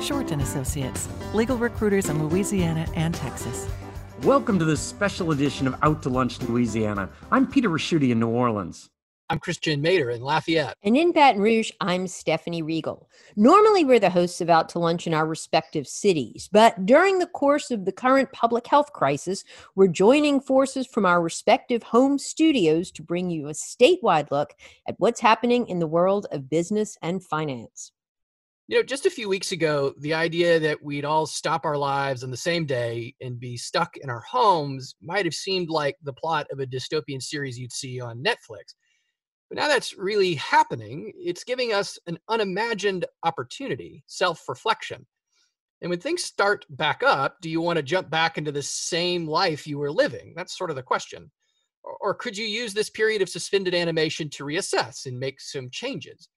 Shorten Associates, legal recruiters in Louisiana and Texas. Welcome to this special edition of Out to Lunch Louisiana. I'm Peter Ricchiuti in New Orleans. I'm Christian Mader in Lafayette. And in Baton Rouge, I'm Stephanie Riegel. Normally, we're the hosts of Out to Lunch in our respective cities, but during the course of the current public health crisis, we're joining forces from our respective home studios to bring you a statewide look at what's happening in the world of business and finance. You know, just a few weeks ago, the idea that we'd all stop our lives on the same day and be stuck in our homes might have seemed like the plot of a dystopian series you'd see on Netflix. But now that's really happening. It's giving us an unimagined opportunity, self reflection. And when things start back up, do you want to jump back into the same life you were living? That's sort of the question. Or could you use this period of suspended animation to reassess and make some changes?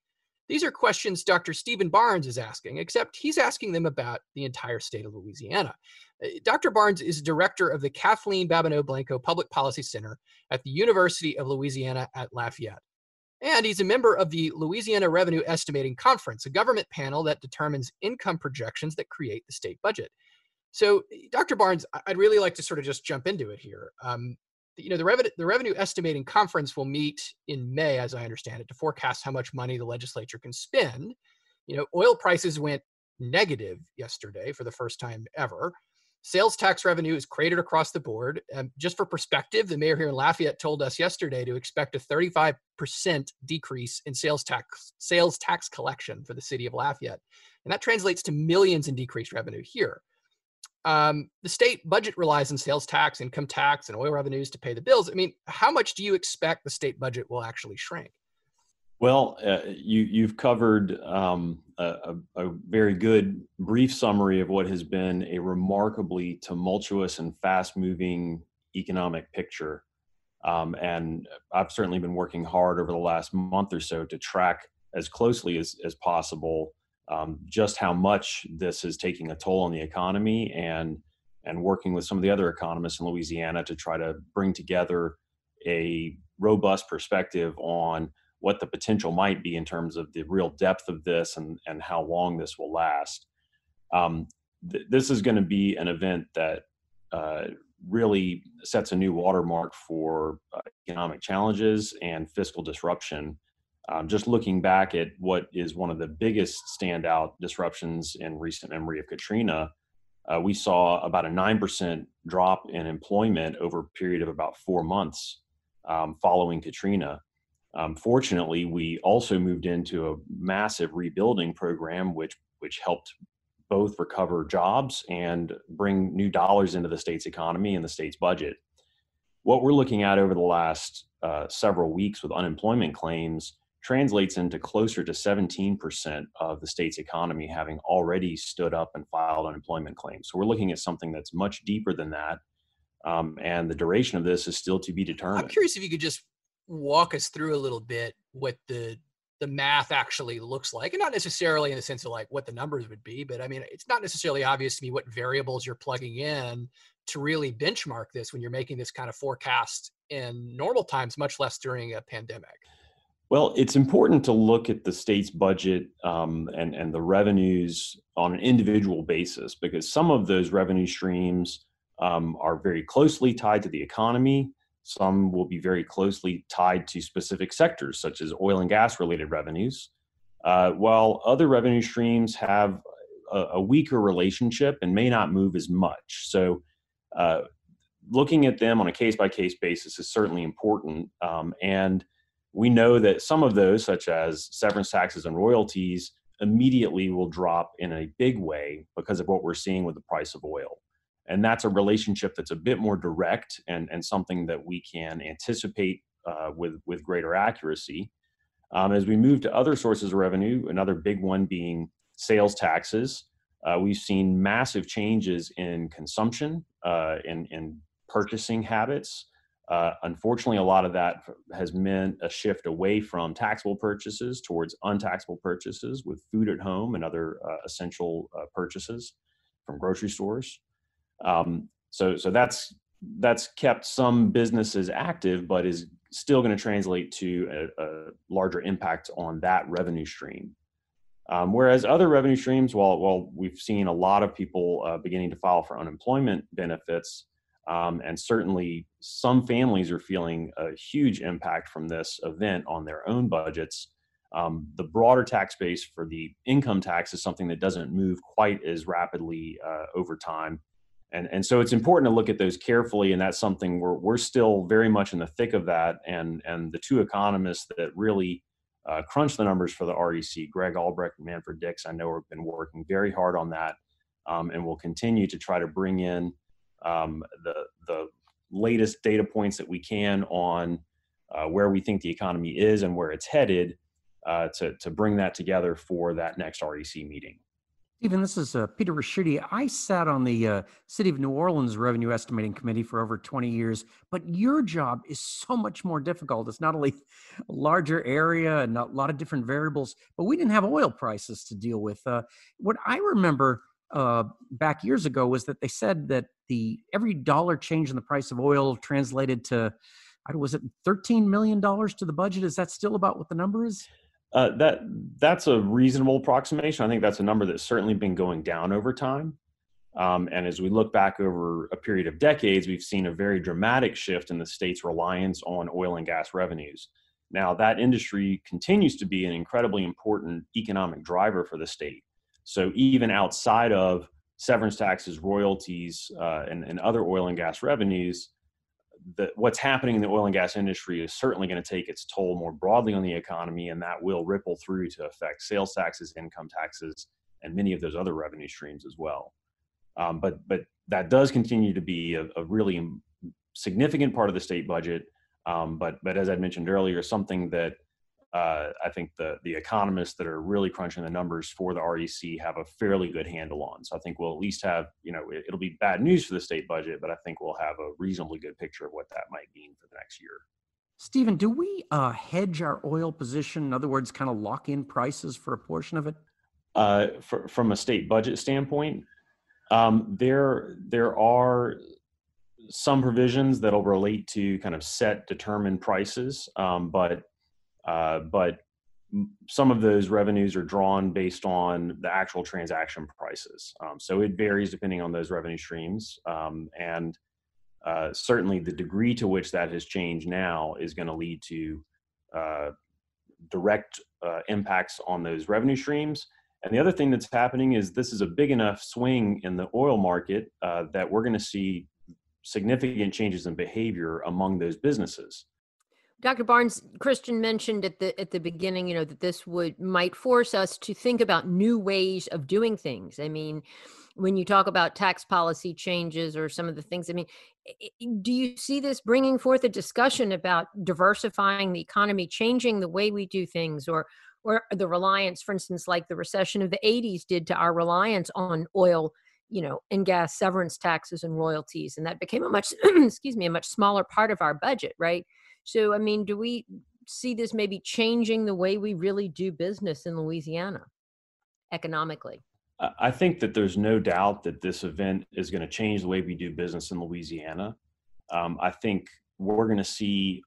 These are questions Dr. Stephen Barnes is asking, except he's asking them about the entire state of Louisiana. Uh, Dr. Barnes is director of the Kathleen Babineau Blanco Public Policy Center at the University of Louisiana at Lafayette. And he's a member of the Louisiana Revenue Estimating Conference, a government panel that determines income projections that create the state budget. So, Dr. Barnes, I'd really like to sort of just jump into it here. Um, you know, the revenue, the revenue estimating conference will meet in May, as I understand it, to forecast how much money the legislature can spend. You know, oil prices went negative yesterday for the first time ever. Sales tax revenue is cratered across the board. Um, just for perspective, the mayor here in Lafayette told us yesterday to expect a 35% decrease in sales tax sales tax collection for the city of Lafayette, and that translates to millions in decreased revenue here. Um, the state budget relies on sales tax, income tax, and oil revenues to pay the bills. I mean, how much do you expect the state budget will actually shrink? Well, uh, you you've covered um, a, a, very good brief summary of what has been a remarkably tumultuous and fast-moving economic picture, um, and I've certainly been working hard over the last month or so to track as closely as as possible um, just how much this is taking a toll on the economy and and working with some of the other economists in Louisiana to try to bring together a robust perspective on what the potential might be in terms of the real depth of this and, and how long this will last. Um, th- this is going to be an event that uh, really sets a new watermark for uh, economic challenges and fiscal disruption. Um, just looking back at what is one of the biggest standout disruptions in recent memory of Katrina, uh, we saw about a 9% drop in employment over a period of about four months um, following Katrina. Um, fortunately, we also moved into a massive rebuilding program, which which helped both recover jobs and bring new dollars into the state's economy and the state's budget. What we're looking at over the last uh, several weeks with unemployment claims translates into closer to 17% of the state's economy having already stood up and filed unemployment claims. So we're looking at something that's much deeper than that. Um, and the duration of this is still to be determined. I'm curious if you could just walk us through a little bit what the the math actually looks like and not necessarily in the sense of like what the numbers would be but i mean it's not necessarily obvious to me what variables you're plugging in to really benchmark this when you're making this kind of forecast in normal times much less during a pandemic well, it's important to look at the state's budget um, and, and the revenues on an individual basis because some of those revenue streams um, are very closely tied to the economy. Some will be very closely tied to specific sectors, such as oil and gas related revenues, uh, while other revenue streams have a, a, weaker relationship and may not move as much. So, uh, looking at them on a case by case basis is certainly important. Um, and we know that some of those, such as severance taxes and royalties, immediately will drop in a big way because of what we're seeing with the price of oil and that's a relationship that's a bit more direct and, and something that we can anticipate uh, with, with greater accuracy. Um, as we move to other sources of revenue, another big one being sales taxes. uh, we've seen massive changes in consumption, uh, in, in purchasing habits. Uh, unfortunately, a lot of that has meant a shift away from taxable purchases towards untaxable purchases with food at home and other uh, essential uh, purchases from grocery stores. Um, so, so that's that's kept some businesses active, but is still going to translate to a, a, larger impact on that revenue stream. Um, whereas other revenue streams, while while we've seen a lot of people uh, beginning to file for unemployment benefits, um, and certainly some families are feeling a huge impact from this event on their own budgets. Um, the broader tax base for the income tax is something that doesn't move quite as rapidly uh, over time. And, and so it's important to look at those carefully, and that's something we're, we're still very much in the thick of that. And, and the two economists that really uh, crunch the numbers for the REC, Greg Albrecht and Manfred Dix, I know have been working very hard on that um, and will continue to try to bring in um, the, the latest data points that we can on uh, where we think the economy is and where it's headed uh, to, to bring that together for that next REC meeting. Stephen, this is uh, Peter Ricchiuti. I sat on the uh, City of New Orleans Revenue Estimating Committee for over 20 years, but your job is so much more difficult. It's not only a larger area and a lot of different variables, but we didn't have oil prices to deal with. Uh, what I remember uh, back years ago was that they said that the every dollar change in the price of oil translated to, was it 13 million dollars to the budget? Is that still about what the number is? Uh, that that's a reasonable approximation. I think that's a number that's certainly been going down over time. Um, and as we look back over a period of decades, we've seen a very dramatic shift in the state's reliance on oil and gas revenues. Now, that industry continues to be an incredibly important economic driver for the state. So, even outside of severance taxes, royalties, uh, and, and other oil and gas revenues, the, what's happening in the oil and gas industry is certainly going to take its toll more broadly on the economy, and that will ripple through to affect sales taxes, income taxes, and many of those other revenue streams as well. Um, but but that does continue to be a, a really significant part of the state budget. Um, but but as I mentioned earlier, something that uh, I think the the economists that are really crunching the numbers for the REC have a fairly good handle on. So I think we'll at least have you know it, will be bad news for the state budget, but I think we'll have a reasonably good picture of what that might mean for the next year. Stephen, do we uh, hedge our oil position? In other words, kind of lock in prices for a portion of it? Uh, for, from a state budget standpoint, um, there there are some provisions that'll relate to kind of set determined prices, um, but uh, but some of those revenues are drawn based on the actual transaction prices. Um, so it varies depending on those revenue streams. Um, and uh, certainly the degree to which that has changed now is going to lead to uh, direct uh, impacts on those revenue streams. And the other thing that's happening is this is a big enough swing in the oil market uh, that we're going to see significant changes in behavior among those businesses. Dr. Barnes, Christian mentioned at the at the beginning, you know, that this would might force us to think about new ways of doing things. I mean, when you talk about tax policy changes or some of the things, I mean, do you see this bringing forth a discussion about diversifying the economy, changing the way we do things, or or the reliance, for instance, like the recession of the 80s did to our reliance on oil, you know, and gas severance taxes and royalties, and that became a much, excuse me, a much smaller part of our budget, right? So, I mean, do we see this maybe changing the way we really do business in Louisiana economically? I think that there's no doubt that this event is going to change the way we do business in Louisiana. Um, I think we're going to see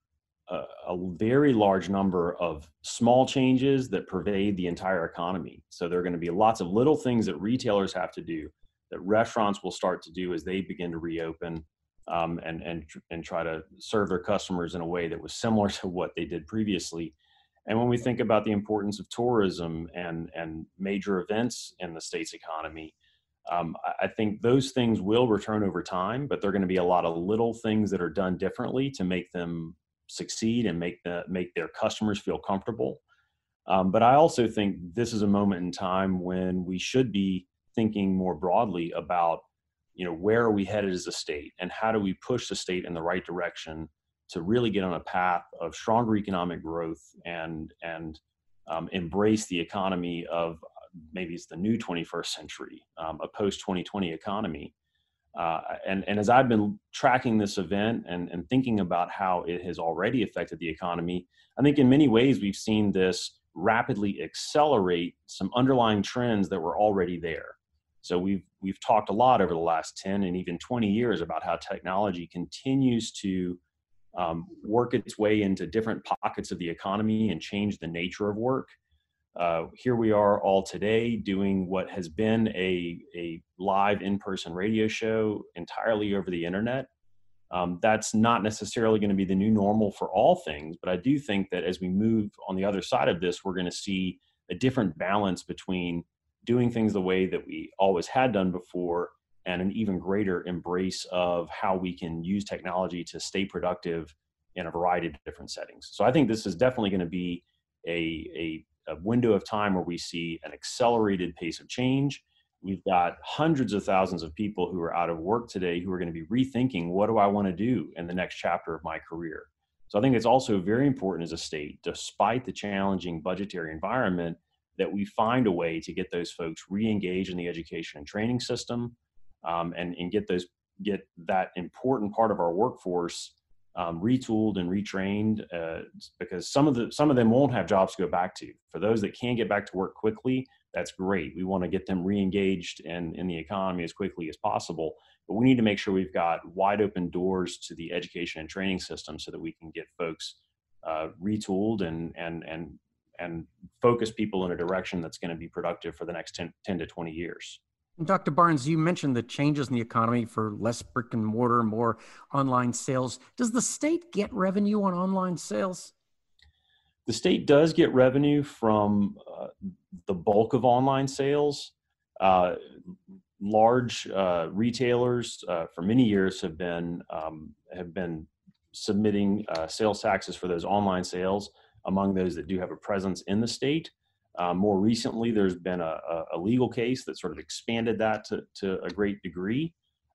a, a, very large number of small changes that pervade the entire economy. So there are going to be lots of little things that retailers have to do, that restaurants will start to do as they begin to reopen, um, and and and try to serve their customers in a way that was similar to what they did previously. And when we think about the importance of tourism and and major events in the state's economy, um, I think those things will return over time, but there are going to be a lot of little things that are done differently to make them succeed and make the make their customers feel comfortable. Um, but I also think this is a moment in time when we should be thinking more broadly about you know where are we headed as a state and how do we push the state in the right direction to really get on a path of stronger economic growth and and um, embrace the economy of maybe it's the new 21st century, um, a post 2020 economy. Uh, and, and as I've been tracking this event and, and thinking about how it has already affected the economy, I think in many ways we've seen this rapidly accelerate some underlying trends that were already there. So we've we've talked a lot over the last 10 and even 20 years about how technology continues to um, work its way into different pockets of the economy and change the nature of work. Uh, here we are all today doing what has been a, a live in-person radio show entirely over the internet. Um, that's not necessarily going to be the new normal for all things, but I do think that as we move on the other side of this, we're going to see a different balance between doing things the way that we always had done before and an even greater embrace of how we can use technology to stay productive in a variety of different settings. So I think this is definitely going to be a, a a window of time where we see an accelerated pace of change. We've got hundreds of thousands of people who are out of work today who are going to be rethinking what do I want to do in the next chapter of my career. So I think it's also very important as a state, despite the challenging budgetary environment, that we find a way to get those folks re-engaged in the education and training system, um, and and get those get that important part of our workforce um, retooled and retrained uh, because some of the some of them won't have jobs to go back to. For those that can get back to work quickly, that's great. We want to get them re-engaged in, in the economy as quickly as possible. But we need to make sure we've got wide open doors to the education and training system so that we can get folks uh, retooled and and and and focus people in a direction that's going to be productive for the next 10, 10 to 20 years. Dr. Barnes, you mentioned the changes in the economy for less brick and mortar, more online sales. Does the state get revenue on online sales? The state does get revenue from uh, the bulk of online sales. Uh, large uh, retailers uh, for many years have been um, have been submitting uh, sales taxes for those online sales among those that do have a presence in the state. Uh, more recently, there's been a, a, legal case that sort of expanded that to, to a great degree.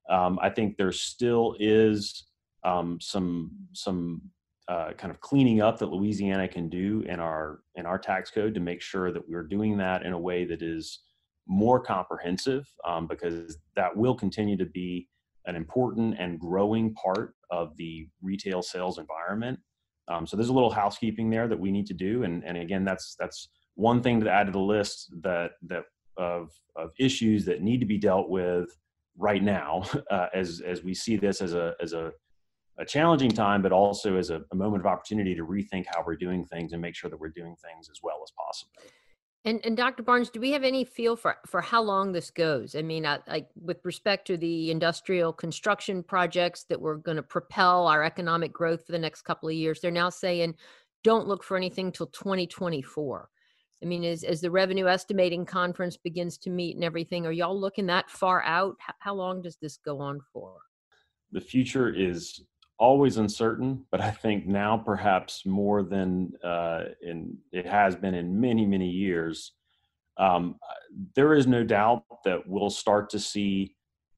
Um, I think there still is um, some some uh, kind of cleaning up that Louisiana can do in our in our tax code to make sure that we're doing that in a way that is more comprehensive, um, because that will continue to be an important and growing part of the retail sales environment. Um, so there's a little housekeeping there that we need to do, and and again, that's that's one thing to add to the list that that of of issues that need to be dealt with right now uh, as as we see this as a as a a challenging time, but also as a, a, moment of opportunity to rethink how we're doing things and make sure that we're doing things as well as possible. And and Dr. Barnes, do we have any feel for for how long this goes? I mean, I, like with respect to the industrial construction projects that were going to propel our economic growth for the next couple of years, they're now saying don't look for anything till 2024. I mean, as, as the revenue estimating conference begins to meet and everything, are y'all looking that far out? How, how long does this go on for? The future is always uncertain, but I think now perhaps more than uh, in it has been in many many years. Um, there is no doubt that we'll start to see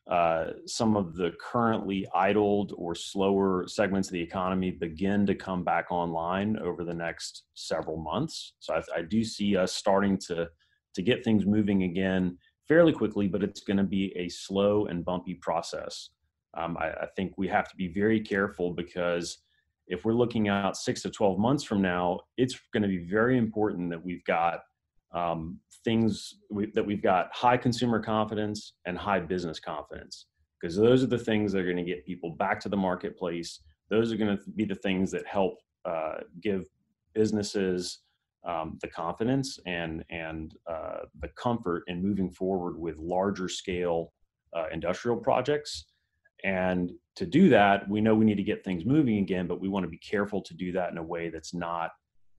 uh, some of the currently idled or slower segments of the economy begin to come back online over the next several months. So I, I do see us starting to to get things moving again fairly quickly, but it's going to be a slow and bumpy process. Um, I, I think we have to be very careful because if we're looking out six to 12 months from now, it's going to be very important that we've got um, things we, that we've got high consumer confidence and high business confidence. Because those are the things that are going to get people back to the marketplace. Those are going to be the things that help uh, give businesses um, the confidence and and uh, the comfort in moving forward with larger scale uh, industrial projects and to do that we know we need to get things moving again but we want to be careful to do that in a way that's not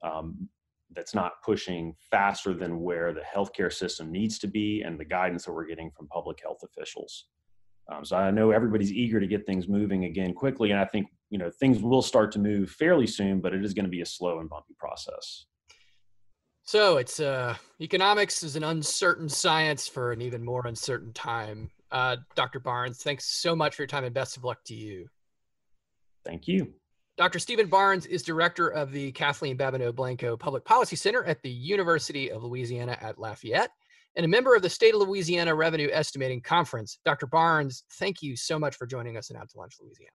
um, that's not pushing faster than where the healthcare system needs to be and the guidance that we're getting from public health officials. Um, so I know everybody's eager to get things moving again quickly, and I think you know things will start to move fairly soon, but it is going to be a slow and bumpy process. So it's uh, economics is an uncertain science for an even more uncertain time. Uh, Dr. Barnes, thanks so much for your time, and best of luck to you. Thank you. Dr. Stephen Barnes is director of the Kathleen Babineau Blanco Public Policy Center at the University of Louisiana at Lafayette. and a member of the State of Louisiana Revenue Estimating Conference. Dr. Barnes, thank you so much for joining us in Out to Lunch, Louisiana.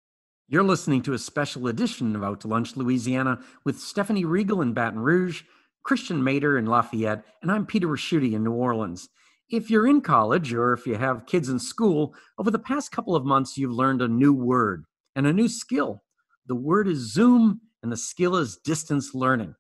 You're listening to a special edition of Out to Lunch, Louisiana with Stephanie Riegel in Baton Rouge, Christian Mader in Lafayette, and I'm Peter Ricchiuti in New Orleans. If you're in college or if you have kids in school, over the past couple of months, you've learned a new word and a new skill. The word is Zoom, and the skill is distance learning.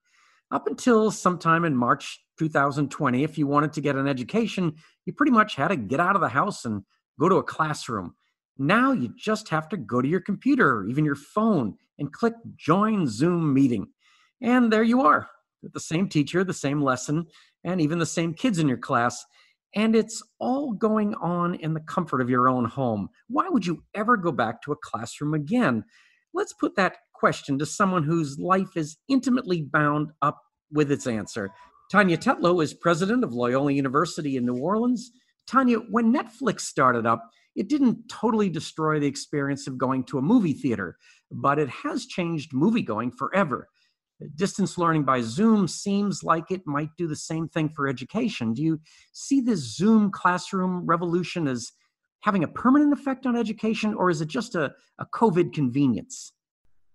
Up until sometime in March 2020, if you wanted to get an education, you pretty much had to get out of the house and go to a classroom. Now you just have to go to your computer or even your phone and click join Zoom meeting. And there you are, the same teacher, the same lesson, and even the same kids in your class. And it's all going on in the comfort of your own home. Why would you ever go back to a classroom again? Let's put that question to someone whose life is intimately bound up with its answer. Tania Tetlow is president of Loyola University in New Orleans. Tania, when Netflix started up, it didn't totally destroy the experience of going to a movie theater, but it has changed movie going forever. Distance learning by Zoom seems like it might do the same thing for education. Do you see this Zoom classroom revolution as having a permanent effect on education, or is it just a, a COVID convenience?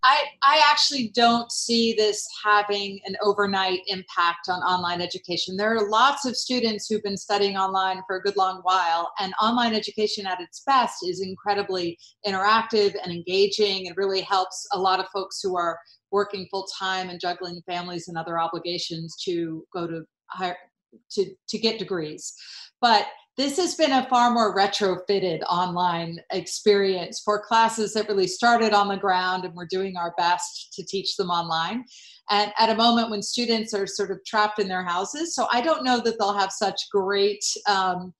I, I actually don't see this having an overnight impact on online education. There are lots of students who've been studying online for a good long while, and online education at its best is incredibly interactive and engaging and really helps a lot of folks who are working full time and juggling families and other obligations to go to higher to, to get degrees. But this has been a far more retrofitted online experience for classes that really started on the ground and we're doing our best to teach them online. And at a moment when students are sort of trapped in their houses so i don't know that they'll have such great um,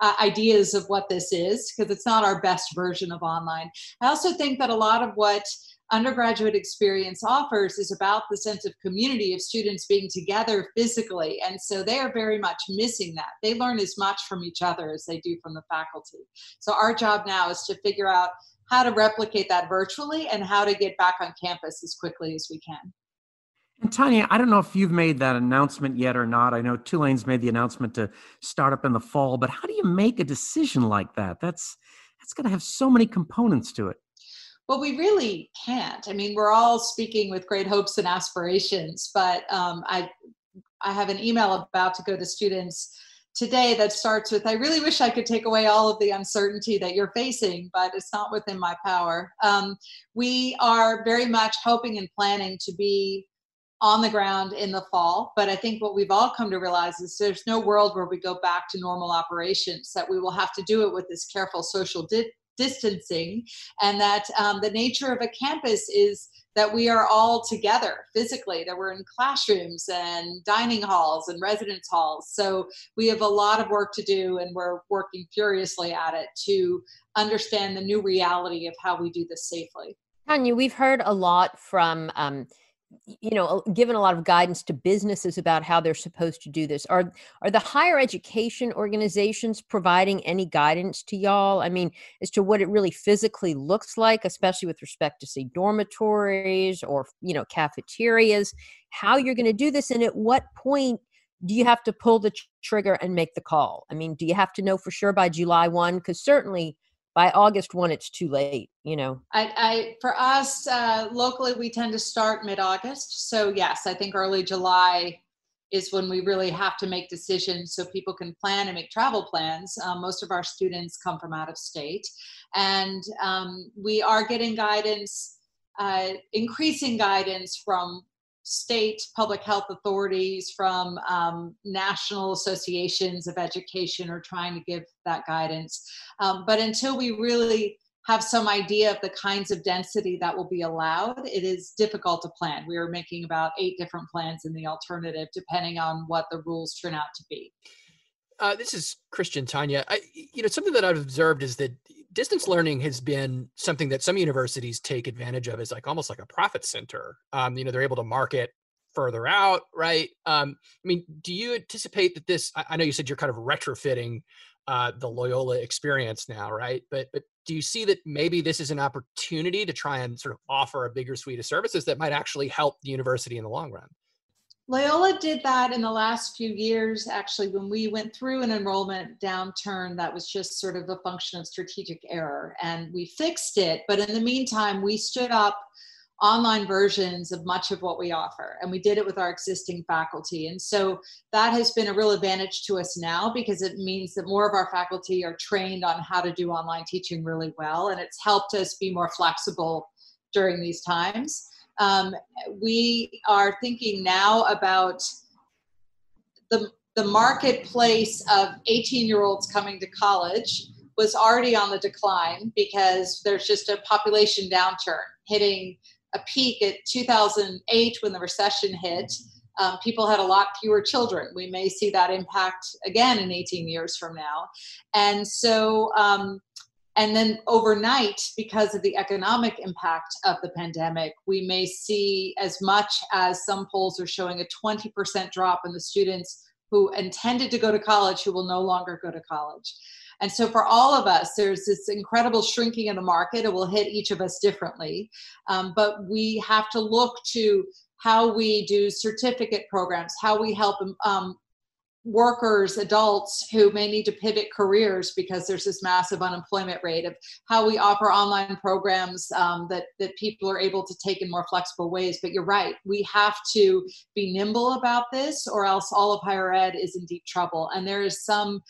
uh, ideas of what this is because it's not our best version of online. I also think that a lot of what undergraduate experience offers is about the sense of community of students being together physically. And so they are very much missing that. They learn as much from each other as they do from the faculty. So our job now is to figure out how to replicate that virtually and how to get back on campus as quickly as we can. And Tania, I don't know if you've made that announcement yet or not. I know Tulane's made the announcement to start up in the fall, but how do you make a decision like that? That's that's got to have so many components to it. Well, we really can't. I mean, we're all speaking with great hopes and aspirations, but um, I, I have an email about to go to students today that starts with I really wish I could take away all of the uncertainty that you're facing, but it's not within my power. Um, we are very much hoping and planning to be on the ground in the fall, but I think what we've all come to realize is there's no world where we go back to normal operations, that we will have to do it with this careful social di- distancing and that um, the nature of a campus is that we are all together physically that we're in classrooms and dining halls and residence halls. So we have a lot of work to do and we're working furiously at it to understand the new reality of how we do this safely. Tania we've heard a lot from um, you know given a lot of guidance to businesses about how they're supposed to do this. Are are the higher education organizations providing any guidance to y'all? I mean as to what it really physically looks like especially with respect to say dormitories or you know cafeterias how you're going to do this and at what point do you have to pull the trigger and make the call? I mean do you have to know for sure by july 1 because certainly by August 1, it's too late, you know? I, I for us, uh, locally, we tend to start mid August. So, yes, I think early July is when we really have to make decisions so people can plan and make travel plans. Um, most of our students come from out of state, and um, we are getting guidance, uh, increasing guidance from state public health authorities, from um, national associations of education are trying to give that guidance. Um, but until we really have some idea of the kinds of density that will be allowed, it is difficult to plan. We are making about eight different plans in the alternative, depending on what the rules turn out to be. Uh, this is Christian Tania. I, you know, something that I've observed is that distance learning has been something that some universities take advantage of as like almost like a profit center. Um, you know, they're able to market further out, right? Um, I mean, do you anticipate that this? I, I know you said you're kind of retrofitting uh, the Loyola experience now, right? But but do you see that maybe this is an opportunity to try and sort of offer a bigger suite of services that might actually help the university in the long run? Loyola did that in the last few years. Actually, when we went through an enrollment downturn, that was just sort of a function of strategic error, and we fixed it. But in the meantime, we stood up online versions of much of what we offer, and we did it with our existing faculty. And so that has been a real advantage to us now because it means that more of our faculty are trained on how to do online teaching really well, and it's helped us be more flexible during these times. Um, we are thinking now about the, the marketplace of 18 year olds coming to college was already on the decline because there's just a population downturn hitting a peak at 2008 when the recession hit. Um, people had a lot fewer children. We may see that impact again in 18 years from now. And so um, and then overnight, because of the economic impact of the pandemic, we may see as much as some polls are showing a 20% drop in the students who intended to go to college who will no longer go to college. And so, for all of us, there's this incredible shrinking in the market. It will hit each of us differently. Um, but we have to look to how we do certificate programs, how we help um, workers, adults who may need to pivot careers because there's this massive unemployment rate of how we offer online programs um, that, that people are able to take in more flexible ways. But you're right, we have to be nimble about this or else all of higher ed is in deep trouble. And there is some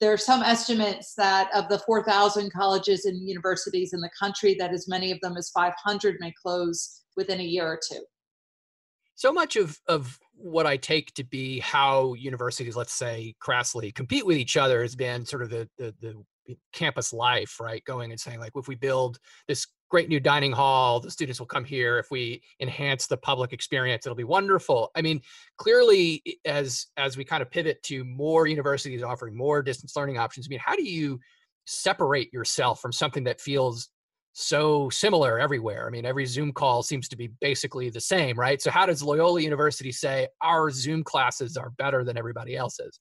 there are some estimates that of the 4,000 colleges and universities in the country, that as many of them as 500 may close within a year or two so much of of what I take to be how universities, let's say, crassly compete with each other has been sort of the, the, the campus life, right? Going and saying like, if we build this great new dining hall, the students will come here. If we enhance the public experience, it'll be wonderful. I mean, clearly, as as we kind of pivot to more universities offering more distance learning options, I mean, how do you separate yourself from something that feels so similar everywhere. I mean, every Zoom call seems to be basically the same, right? So, how does Loyola University say our Zoom classes are better than everybody else's?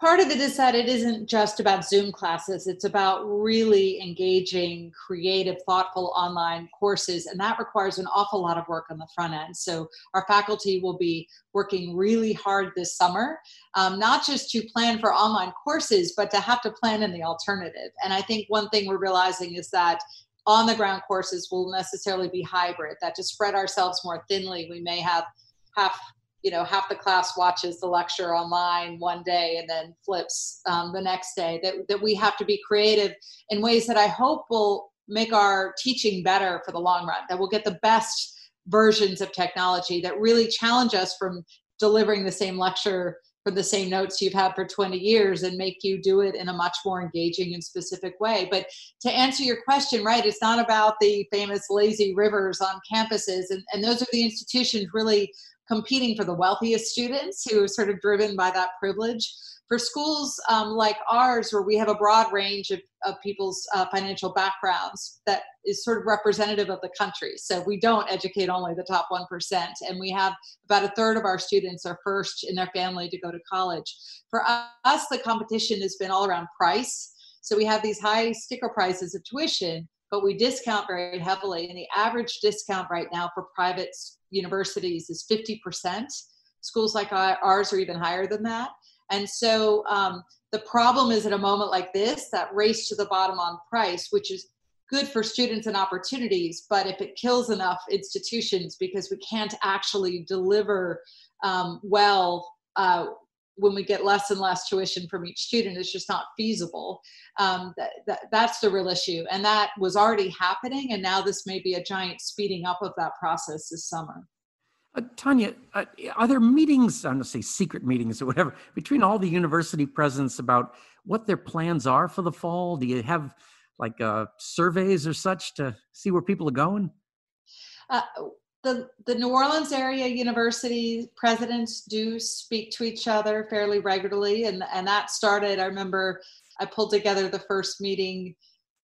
part of it is that it isn't just about Zoom classes, it's about really engaging, creative, thoughtful online courses. And that requires an awful lot of work on the front end. So, our faculty will be working really hard this summer, um, not just to plan for online courses, but to have to plan in the alternative. And I think one thing we're realizing is that on the ground courses will necessarily be hybrid, that to spread ourselves more thinly, we may have half you know half the class watches the lecture online one day and then flips um, the next day that, that we have to be creative in ways that i hope will make our teaching better for the long run that we'll get the best versions of technology that really challenge us from delivering the same lecture for the same notes you've had for 20 years and make you do it in a much more engaging and specific way. But to answer your question, right, it's not about the famous lazy rivers on campuses. And, and those are the institutions really competing for the wealthiest students who are sort of driven by that privilege. For schools um, like ours, where we have a broad range of, of people's uh, financial backgrounds, that is sort of representative of the country. So we don't educate only the top 1%, and we have about a third of our students are first in their family to go to college. For us, the competition has been all around price. So we have these high sticker prices of tuition, but we discount very heavily. And the average discount right now for private universities is 50%. Schools like ours are even higher than that. And so um, the problem is at a moment like this, that race to the bottom on price, which is good for students and opportunities, but if it kills enough institutions because we can't actually deliver um, well uh, when we get less and less tuition from each student, it's just not feasible. Um, that, that, that's the real issue. And that was already happening. And now this may be a giant speeding up of that process this summer. Uh, Tania, uh, are there meetings, I don't say secret meetings or whatever, between all the university presidents about what their plans are for the fall? Do you have like uh, surveys or such to see where people are going? Uh, the the New Orleans area university presidents do speak to each other fairly regularly, and and that started. I remember I pulled together the first meeting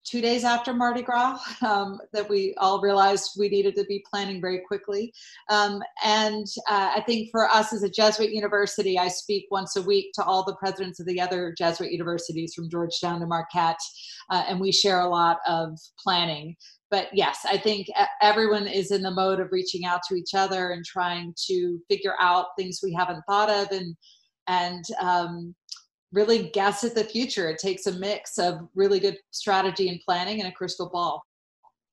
two days after Mardi Gras um, that we all realized we needed to be planning very quickly. Um, and uh, I think for us as a Jesuit university, I speak once a week to all the presidents of the other Jesuit universities from Georgetown to Marquette, uh, and we share a lot of planning but yes, I think everyone is in the mode of reaching out to each other and trying to figure out things we haven't thought of and and um, really guess at the future. It takes a mix of really good strategy and planning and a crystal ball.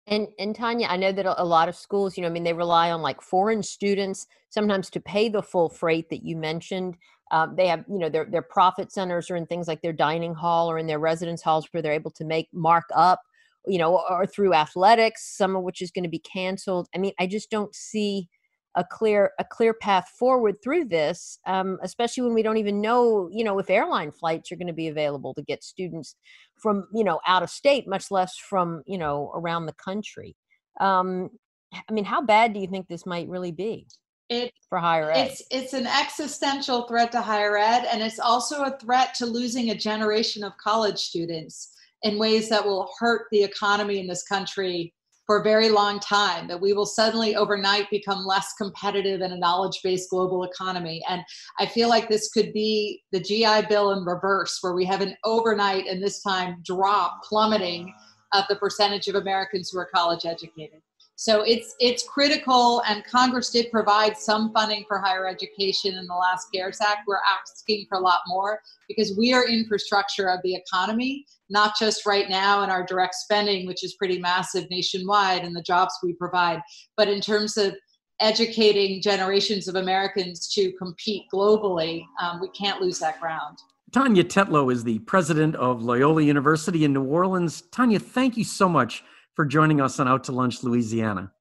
And and Tania, I know that a lot of schools, you know, I mean, they rely on like foreign students sometimes to pay the full freight that you mentioned. Um, they have, you know, their their profit centers are in things like their dining hall or in their residence halls where they're able to make mark up, you know, or through athletics, some of which is going to be canceled. I mean, I just don't see a clear a clear path forward through this um, especially when we don't even know you know if airline flights are going to be available to get students from you know out of state much less from you know around the country. Um, i mean how bad do you think this might really be it, for higher ed? it's it's an existential threat to higher ed and it's also a threat to losing a generation of college students in ways that will hurt the economy in this country for a very long time that we will suddenly overnight become less competitive in a knowledge based global economy. And I feel like this could be the GI Bill in reverse, where we have an overnight and this time drop plummeting of the percentage of Americans who are college educated. So it's it's critical, and Congress did provide some funding for higher education in the last CARES Act. We're asking for a lot more because we are infrastructure of the economy, not just right now in our direct spending, which is pretty massive nationwide, and the jobs we provide, but in terms of educating generations of Americans to compete globally, um, we can't lose that ground. Tania Tetlow is the president of Loyola University in New Orleans. Tania, thank you so much for joining us on Out to Lunch Louisiana.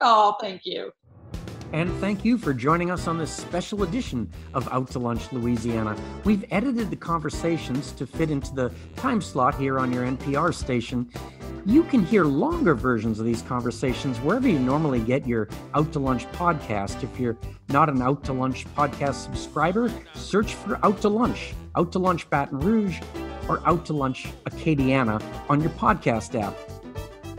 Oh, thank you. And thank you for joining us on this special edition of Out to Lunch Louisiana. We've edited the conversations to fit into the time slot here on your NPR station. You can hear longer versions of these conversations wherever you normally get your Out to Lunch podcast. If you're not an Out to Lunch podcast subscriber, search for Out to Lunch, Out to Lunch Baton Rouge, or Out to Lunch Acadiana on your podcast app.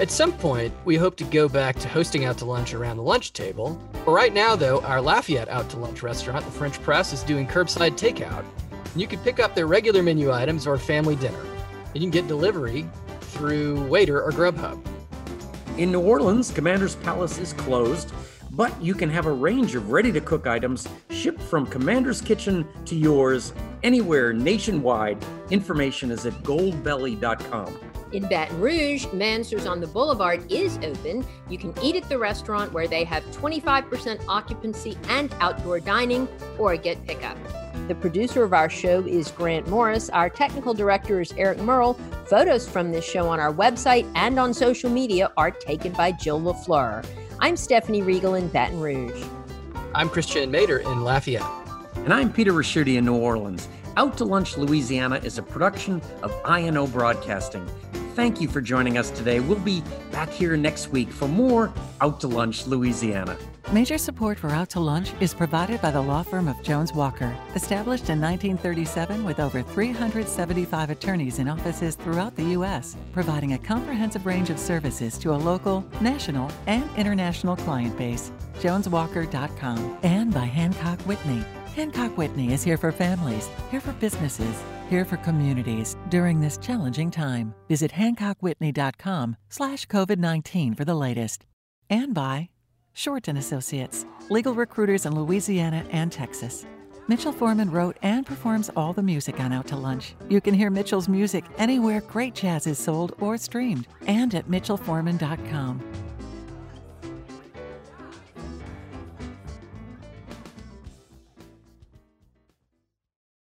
At some point, we hope to go back to hosting out to lunch around the lunch table. But right now, though, our Lafayette Out to Lunch restaurant, the French Press, is doing curbside takeout. And you can pick up their regular menu items or family dinner. And you can get delivery through Waitr or Grubhub. In New Orleans, Commander's Palace is closed, but you can have a range of ready to cook items shipped from Commander's Kitchen to yours anywhere nationwide. Information is at goldbelly.com. In Baton Rouge, Mansur's on the Boulevard is open. You can eat at the restaurant where they have 25% occupancy and outdoor dining or get pickup. The producer of our show is Grant Morris. Our technical director is Eric Merle. Photos from this show on our website and on social media are taken by Jill LaFleur. I'm Stephanie Riegel in Baton Rouge. I'm Christian Mader in Lafayette. And I'm Peter Ricchiuti in New Orleans. Out to Lunch Louisiana is a production of INO Broadcasting. Thank you for joining us today. We'll be back here next week for more Out to Lunch Louisiana. Major support for Out to Lunch is provided by the law firm of Jones Walker, established in 1937 with over 375 attorneys in offices throughout the U.S., providing a comprehensive range of services to a local, national, and international client base. JonesWalker.com and by Hancock Whitney. Hancock Whitney is here for families, here for businesses, here for communities during this challenging time. Visit hancockwhitney.com slash COVID-19 for the latest. And by Shorten Associates, legal recruiters in Louisiana and Texas. Mitchell Foreman wrote and performs all the music on Out to Lunch. You can hear Mitchell's music anywhere great jazz is sold or streamed and at mitchellforeman.com.